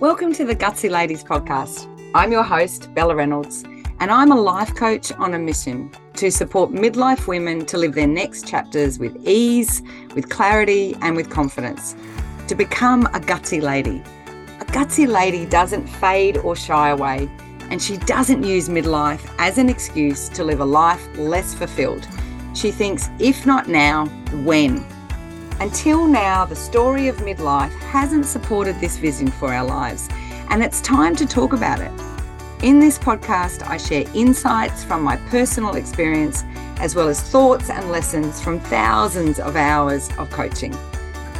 Welcome to the Gutsy Ladies podcast. I'm your host, Bella Reynolds, and I'm a life coach on a mission to support midlife women to live their next chapters with ease, with clarity, and with confidence. To become a gutsy lady. A gutsy lady doesn't fade or shy away, and she doesn't use midlife as an excuse to live a life less fulfilled. She thinks, if not now, when? Until now, the story of midlife hasn't supported this vision for our lives, and it's time to talk about it. In this podcast, I share insights from my personal experience, as well as thoughts and lessons from thousands of hours of coaching.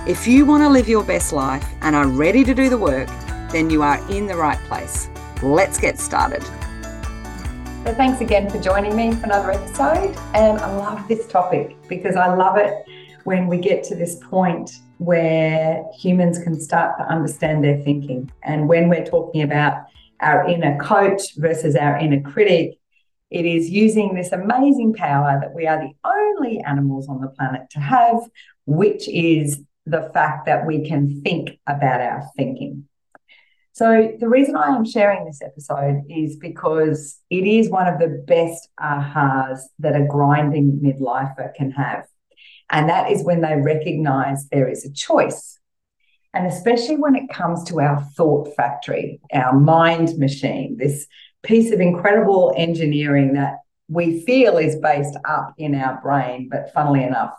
If you want to live your best life and are ready to do the work, then you are in the right place. Let's get started. So, thanks again for joining me for another episode. And I love this topic because I love it when we get to this point where humans can start to understand their thinking. And when we're talking about our inner coach versus our inner critic, it is using this amazing power that we are the only animals on the planet to have, which is the fact that we can think about our thinking. So, the reason I am sharing this episode is because it is one of the best ahas that a grinding midlifer can have. And that is when they recognize there is a choice. And especially when it comes to our thought factory, our mind machine, this piece of incredible engineering that we feel is based up in our brain, but funnily enough,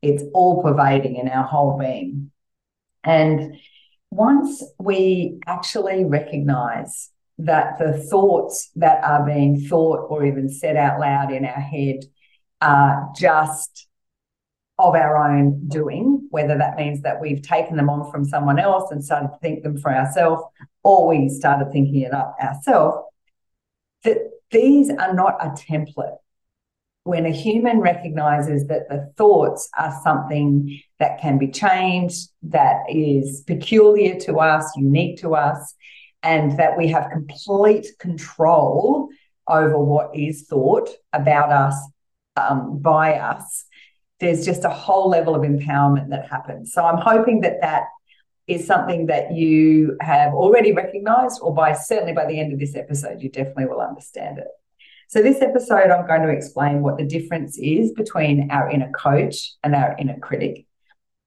it's all pervading in our whole being. And once we actually recognize that the thoughts that are being thought or even said out loud in our head are just of our own doing, whether that means that we've taken them on from someone else and started to think them for ourselves, or we started thinking it up ourselves, that these are not a template. When a human recognizes that the thoughts are something that can be changed, that is peculiar to us, unique to us, and that we have complete control over what is thought about us um, by us, there's just a whole level of empowerment that happens. So I'm hoping that that is something that you have already recognized, or by certainly by the end of this episode, you definitely will understand it. So, this episode, I'm going to explain what the difference is between our inner coach and our inner critic.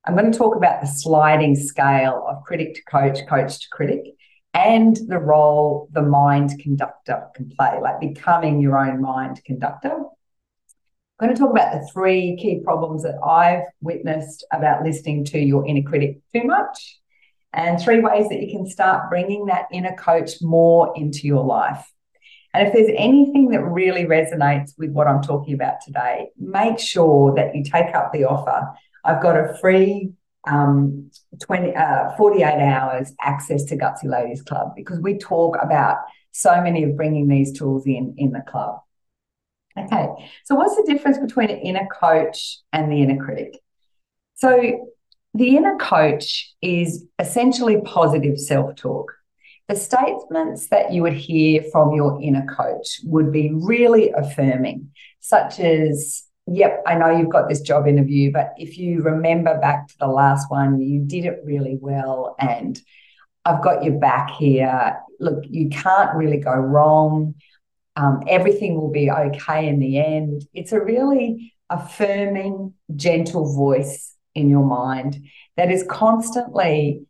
I'm going to talk about the sliding scale of critic to coach, coach to critic, and the role the mind conductor can play, like becoming your own mind conductor. I'm going to talk about the three key problems that I've witnessed about listening to your inner critic too much, and three ways that you can start bringing that inner coach more into your life. And if there's anything that really resonates with what I'm talking about today, make sure that you take up the offer. I've got a free um, 20, uh, 48 hours access to Gutsy Ladies Club because we talk about so many of bringing these tools in in the club. Okay, so what's the difference between an inner coach and the inner critic? So, the inner coach is essentially positive self talk. The statements that you would hear from your inner coach would be really affirming, such as, Yep, I know you've got this job interview, but if you remember back to the last one, you did it really well, and I've got your back here. Look, you can't really go wrong um, everything will be okay in the end. It's a really affirming, gentle voice in your mind that is constantly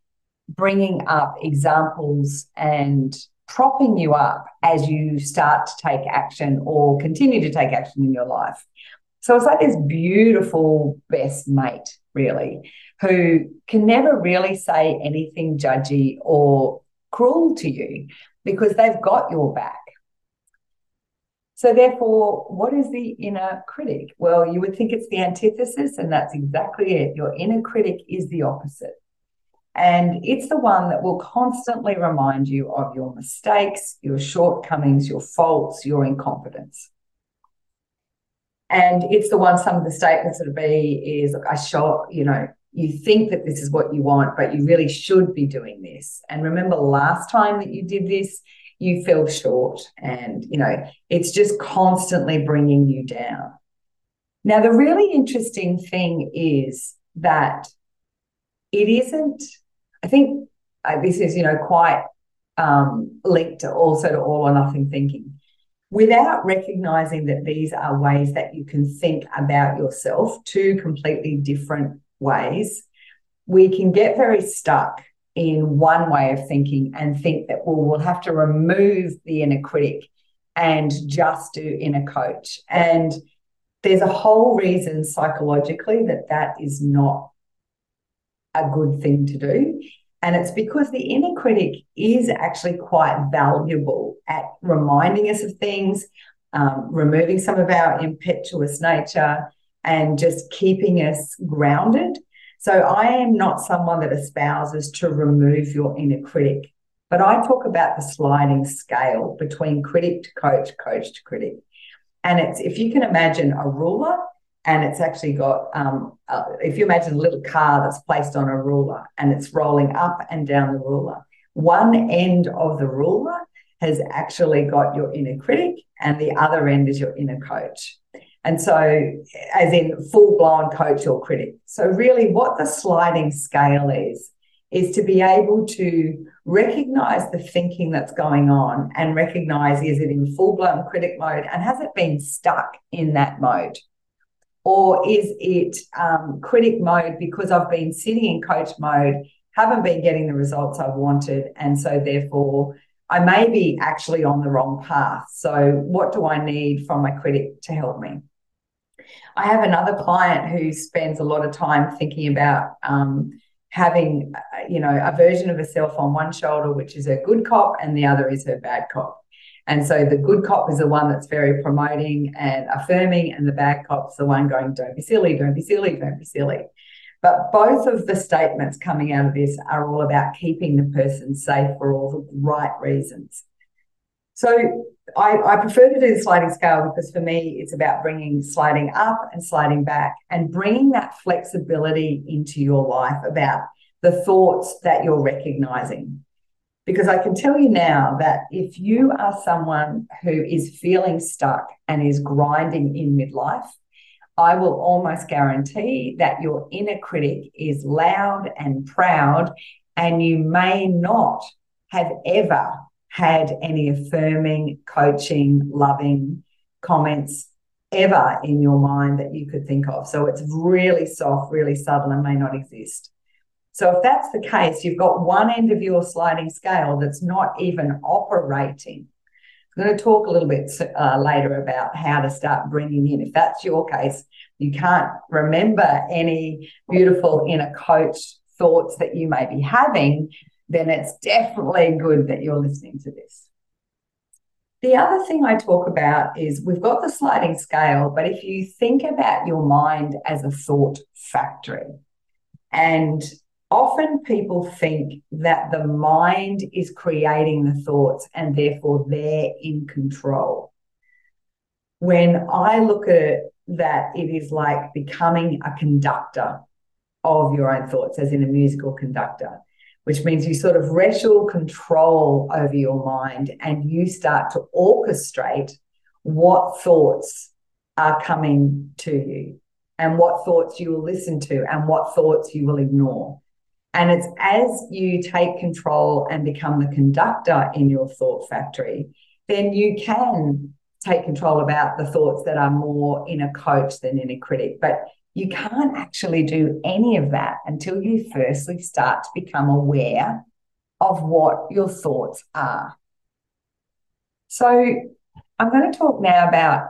bringing up examples and propping you up as you start to take action or continue to take action in your life. So it's like this beautiful best mate, really, who can never really say anything judgy or cruel to you because they've got your back. So, therefore, what is the inner critic? Well, you would think it's the antithesis, and that's exactly it. Your inner critic is the opposite. And it's the one that will constantly remind you of your mistakes, your shortcomings, your faults, your incompetence. And it's the one, some of the statements that will be is, look, I show, you know, you think that this is what you want, but you really should be doing this. And remember last time that you did this, you fell short. And, you know, it's just constantly bringing you down. Now, the really interesting thing is that it isn't, I think uh, this is, you know, quite um, linked to also to all or nothing thinking. Without recognizing that these are ways that you can think about yourself, two completely different ways, we can get very stuck in one way of thinking and think that, well, we'll have to remove the inner critic and just do inner coach. And there's a whole reason psychologically that that is not a good thing to do. And it's because the inner critic is actually quite valuable at reminding us of things, um, removing some of our impetuous nature, and just keeping us grounded. So I am not someone that espouses to remove your inner critic, but I talk about the sliding scale between critic to coach, coach to critic. And it's if you can imagine a ruler and it's actually got um, uh, if you imagine a little car that's placed on a ruler and it's rolling up and down the ruler one end of the ruler has actually got your inner critic and the other end is your inner coach and so as in full blown coach or critic so really what the sliding scale is is to be able to recognize the thinking that's going on and recognize is it in full blown critic mode and has it been stuck in that mode or is it um, critic mode because I've been sitting in coach mode, haven't been getting the results I've wanted, and so therefore I may be actually on the wrong path. So, what do I need from my critic to help me? I have another client who spends a lot of time thinking about um, having, you know, a version of herself on one shoulder, which is her good cop, and the other is her bad cop. And so the good cop is the one that's very promoting and affirming, and the bad cop's the one going, don't be silly, don't be silly, don't be silly. But both of the statements coming out of this are all about keeping the person safe for all the right reasons. So I, I, prefer to do the sliding scale because for me, it's about bringing sliding up and sliding back and bringing that flexibility into your life about the thoughts that you're recognizing. Because I can tell you now that if you are someone who is feeling stuck and is grinding in midlife, I will almost guarantee that your inner critic is loud and proud, and you may not have ever had any affirming, coaching, loving comments ever in your mind that you could think of. So it's really soft, really subtle, and may not exist. So if that's the case, you've got one end of your sliding scale that's not even operating. I'm going to talk a little bit uh, later about how to start bringing in. If that's your case, you can't remember any beautiful inner coach thoughts that you may be having, then it's definitely good that you're listening to this. The other thing I talk about is we've got the sliding scale, but if you think about your mind as a thought factory, and often people think that the mind is creating the thoughts and therefore they're in control. When I look at it, that it is like becoming a conductor of your own thoughts, as in a musical conductor, which means you sort of wrestle control over your mind and you start to orchestrate what thoughts are coming to you and what thoughts you will listen to and what thoughts you will ignore. And it's as you take control and become the conductor in your thought factory, then you can take control about the thoughts that are more in a coach than in a critic. But you can't actually do any of that until you firstly start to become aware of what your thoughts are. So I'm going to talk now about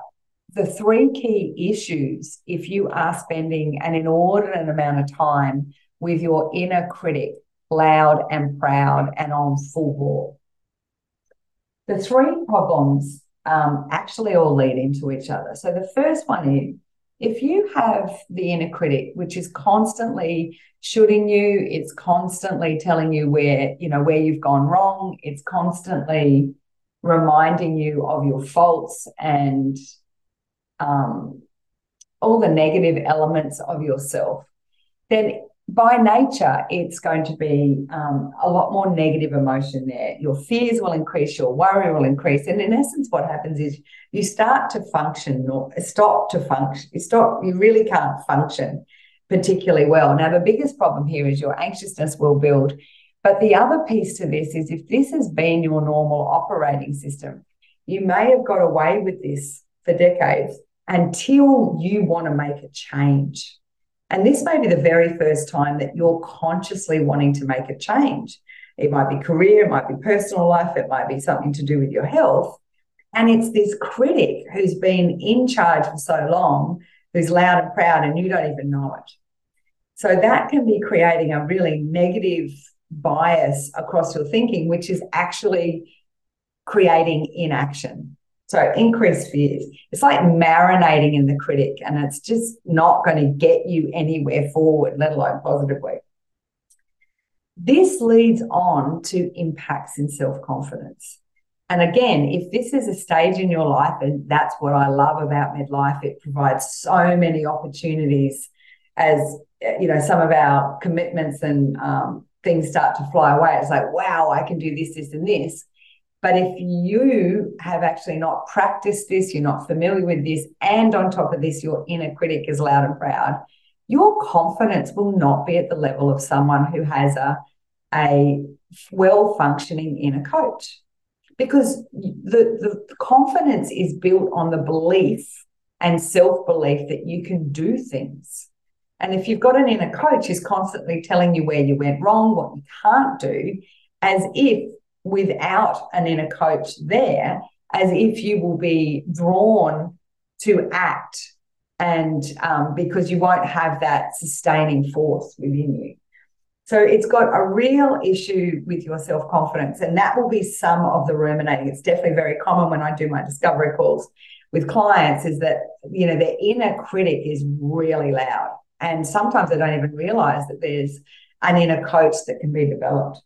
the three key issues if you are spending an inordinate amount of time with your inner critic loud and proud and on full bore. The three problems um, actually all lead into each other. So the first one is if you have the inner critic, which is constantly shooting you, it's constantly telling you where, you know, where you've gone wrong, it's constantly reminding you of your faults and um, all the negative elements of yourself, then by nature, it's going to be um, a lot more negative emotion there. Your fears will increase, your worry will increase. And in essence, what happens is you start to function or stop to function. You stop, you really can't function particularly well. Now, the biggest problem here is your anxiousness will build But the other piece to this is if this has been your normal operating system, you may have got away with this for decades until you want to make a change. And this may be the very first time that you're consciously wanting to make a change. It might be career, it might be personal life, it might be something to do with your health. And it's this critic who's been in charge for so long, who's loud and proud, and you don't even know it. So that can be creating a really negative bias across your thinking, which is actually creating inaction. So increased fears. It's like marinating in the critic, and it's just not going to get you anywhere forward, let alone positively. This leads on to impacts in self confidence. And again, if this is a stage in your life, and that's what I love about midlife, it provides so many opportunities as you know some of our commitments and um, things start to fly away. It's like, wow, I can do this, this, and this. But if you have actually not practiced this, you're not familiar with this, and on top of this, your inner critic is loud and proud, your confidence will not be at the level of someone who has a, a well functioning inner coach because the, the confidence is built on the belief and self belief that you can do things. And if you've got an inner coach who's constantly telling you where you went wrong, what you can't do, as if without an inner coach there, as if you will be drawn to act and um, because you won't have that sustaining force within you. So it's got a real issue with your self confidence, and that will be some of the ruminating. It's definitely very common when I do my discovery calls with clients is that you know their inner critic is really loud, and sometimes they don't even realize that there's an inner coach that can be developed.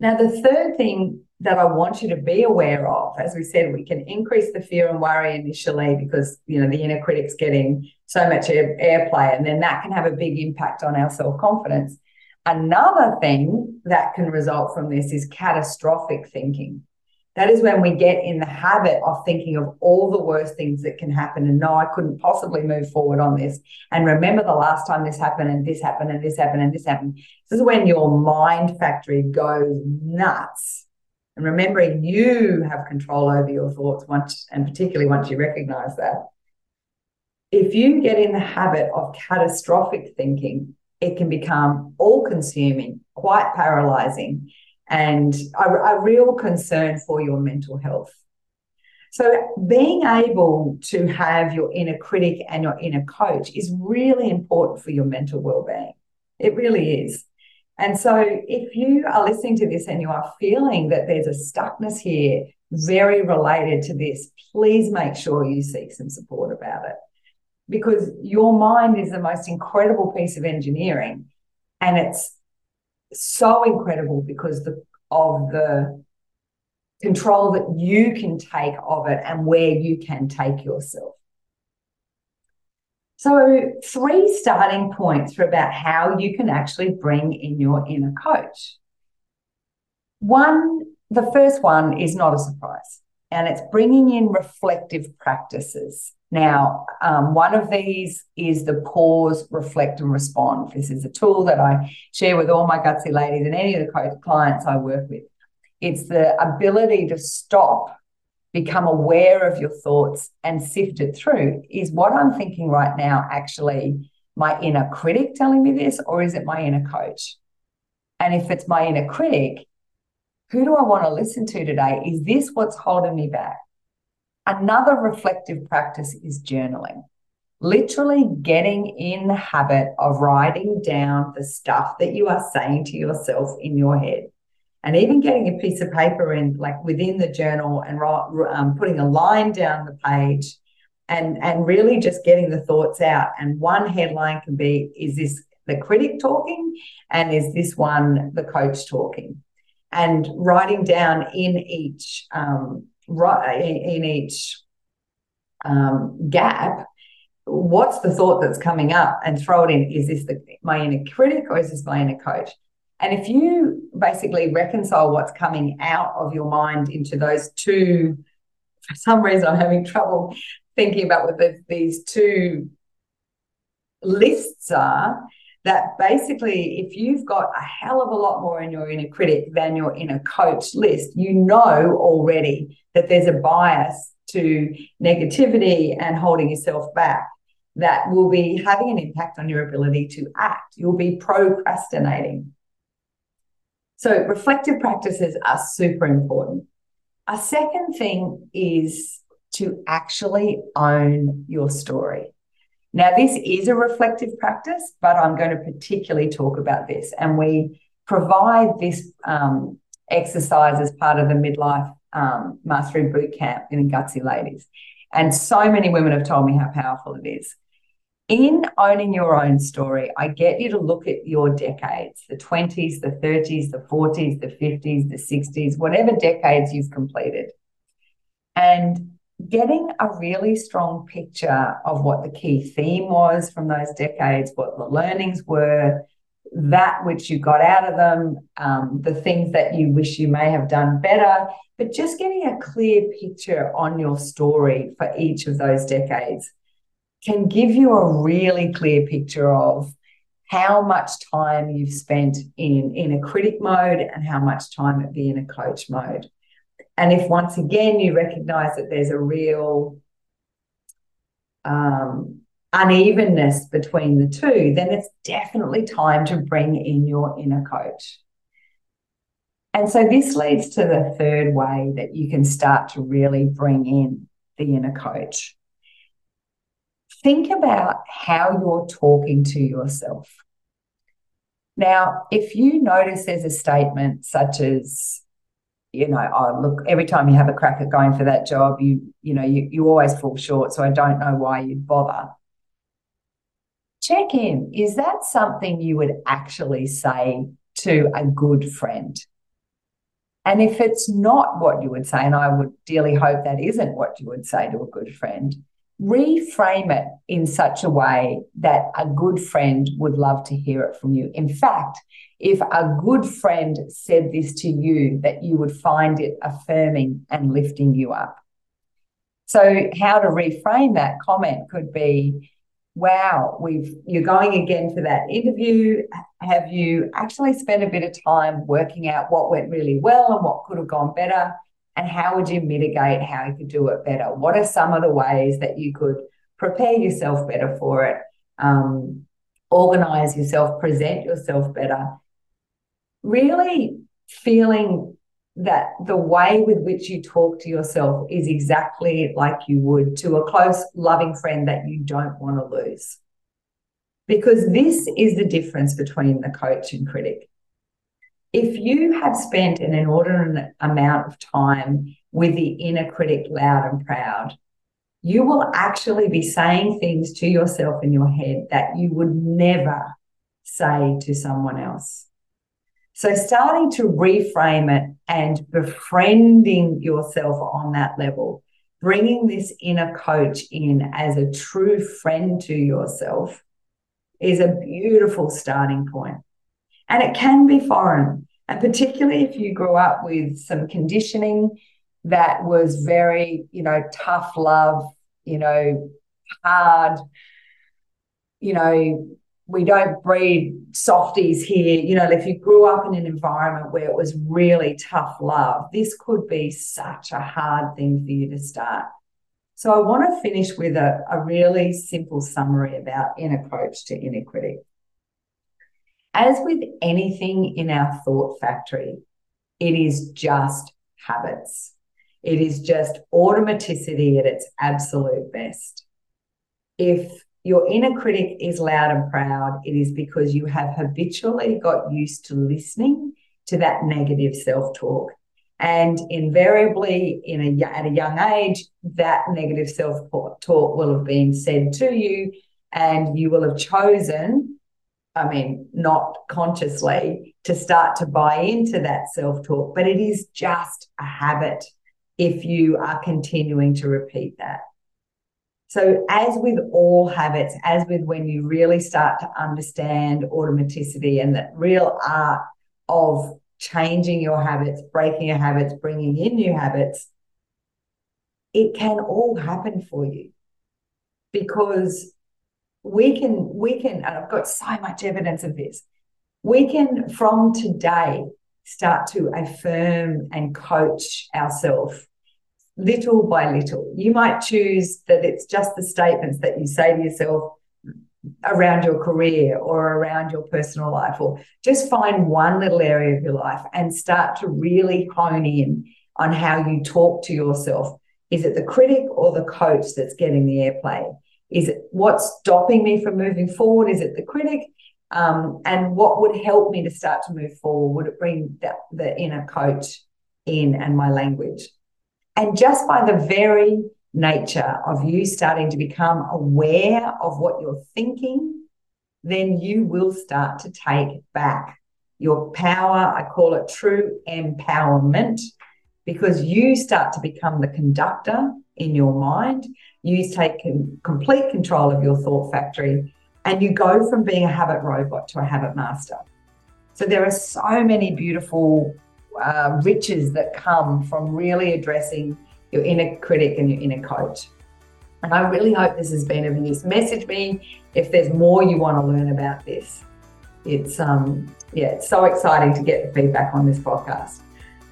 Now, the third thing that I want you to be aware of, as we said, we can increase the fear and worry initially because you know the inner critic's getting so much airplay, and then that can have a big impact on our self confidence. Another thing that can result from this is catastrophic thinking. That is when we get in the habit of thinking of all the worst things that can happen and no, I couldn't possibly move forward on this. And remember the last time this happened and this happened and this happened and this happened. This is when your mind factory goes nuts and remembering you have control over your thoughts once, and particularly once you recognize that. If you get in the habit of catastrophic thinking, it can become all consuming, quite paralyzing, and a, a real concern for your mental health. So, being able to have your inner critic and your inner coach is really important for your mental well being. It really is. And so, if you are listening to this and you are feeling that there's a stuckness here very related to this, please make sure you seek some support about it because your mind is the most incredible piece of engineering. And it's so incredible because the, of the control that you can take of it and where you can take yourself. So, three starting points for about how you can actually bring in your inner coach. One, the first one is not a surprise, and it's bringing in reflective practices. Now, um, one of these is the pause, reflect, and respond. This is a tool that I share with all my gutsy ladies and any of the clients I work with. It's the ability to stop become aware of your thoughts and sift it through. Is what I'm thinking right now actually my inner critic telling me this, or is it my inner coach? And if it's my inner critic, who do I want to listen to today? Is this what's holding me back? Another reflective practice is journaling. Literally getting in the habit of writing down the stuff that you are saying to yourself in your head. And even getting a piece of paper in like within the journal and um, putting a line down the page and and really just getting the thoughts out. And one headline can be is this the critic talking? And is this one the coach talking? And writing down in each um, in, in each um, gap what's the thought that's coming up and throw it in is this the, my inner critic or is this my inner coach and if you basically reconcile what's coming out of your mind into those two, for some reason, I'm having trouble thinking about what the, these two lists are. That basically, if you've got a hell of a lot more in your inner critic than your inner coach list, you know already that there's a bias to negativity and holding yourself back that will be having an impact on your ability to act. You'll be procrastinating. So, reflective practices are super important. A second thing is to actually own your story. Now, this is a reflective practice, but I'm going to particularly talk about this. And we provide this um, exercise as part of the midlife um, mastery boot camp in Gutsy Ladies. And so many women have told me how powerful it is. In owning your own story, I get you to look at your decades the 20s, the 30s, the 40s, the 50s, the 60s, whatever decades you've completed. And getting a really strong picture of what the key theme was from those decades, what the learnings were, that which you got out of them, um, the things that you wish you may have done better, but just getting a clear picture on your story for each of those decades can give you a really clear picture of how much time you've spent in in a critic mode and how much time it be in a coach mode. And if once again you recognize that there's a real um, unevenness between the two, then it's definitely time to bring in your inner coach. And so this leads to the third way that you can start to really bring in the inner coach. Think about how you're talking to yourself. Now, if you notice there's a statement such as, you know, oh look, every time you have a crack at going for that job, you you know you you always fall short. So I don't know why you'd bother. Check in. Is that something you would actually say to a good friend? And if it's not what you would say, and I would dearly hope that isn't what you would say to a good friend, reframe it in such a way that a good friend would love to hear it from you. In fact, if a good friend said this to you, that you would find it affirming and lifting you up. So, how to reframe that comment could be, wow, we've you're going again for that interview. Have you actually spent a bit of time working out what went really well and what could have gone better? And how would you mitigate how you could do it better? What are some of the ways that you could prepare yourself better for it, um, organize yourself, present yourself better? Really feeling that the way with which you talk to yourself is exactly like you would to a close, loving friend that you don't want to lose. Because this is the difference between the coach and critic if you have spent an inordinate amount of time with the inner critic loud and proud, you will actually be saying things to yourself in your head that you would never say to someone else. So, starting to reframe it and befriending yourself on that level, bringing this inner coach in as a true friend to yourself is a beautiful starting point. And it can be foreign. And particularly if you grew up with some conditioning that was very, you know, tough love, you know, hard, you know, we don't breed softies here. You know, if you grew up in an environment where it was really tough love, this could be such a hard thing for you to start. So I want to finish with a, a really simple summary about inner coach to critic. As with anything in our thought factory, it is just habits. It is just automaticity at its absolute best. If your inner critic is loud and proud, it is because you have habitually got used to listening to that negative self talk. And invariably, in a, at a young age, that negative self talk will have been said to you, and you will have chosen I mean, not consciously to start to buy into that self talk, but it is just a habit if you are continuing to repeat that. So, as with all habits, as with when you really start to understand automaticity and the real art of changing your habits, breaking your habits, bringing in new habits, it can all happen for you because we can, we can, and I've got so much evidence of this. We can from today start to affirm and coach ourselves little by little. You might choose that it's just the statements that you say to yourself around your career or around your personal life, or just find one little area of your life and start to really hone in on how you talk to yourself. Is it the critic or the coach that's getting the airplay? Is it what's stopping me from moving forward? Is it the critic? Um, and what would help me to start to move forward? Would it bring that, the inner coach in and my language? And just by the very nature of you starting to become aware of what you're thinking, then you will start to take back your power. I call it true empowerment because you start to become the conductor in your mind. You take complete control of your thought factory and you go from being a habit robot to a habit master. So there are so many beautiful uh, riches that come from really addressing your inner critic and your inner coach. And I really hope this has been of use. Message me if there's more you want to learn about this. It's um yeah, it's so exciting to get the feedback on this podcast.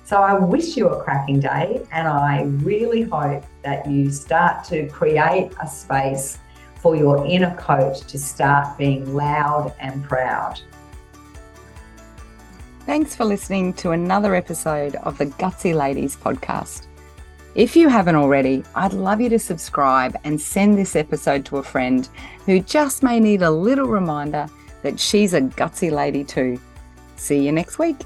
So I wish you a cracking day and I really hope that you start to create a space for your inner coach to start being loud and proud. Thanks for listening to another episode of the Gutsy Ladies podcast. If you haven't already, I'd love you to subscribe and send this episode to a friend who just may need a little reminder that she's a gutsy lady too. See you next week.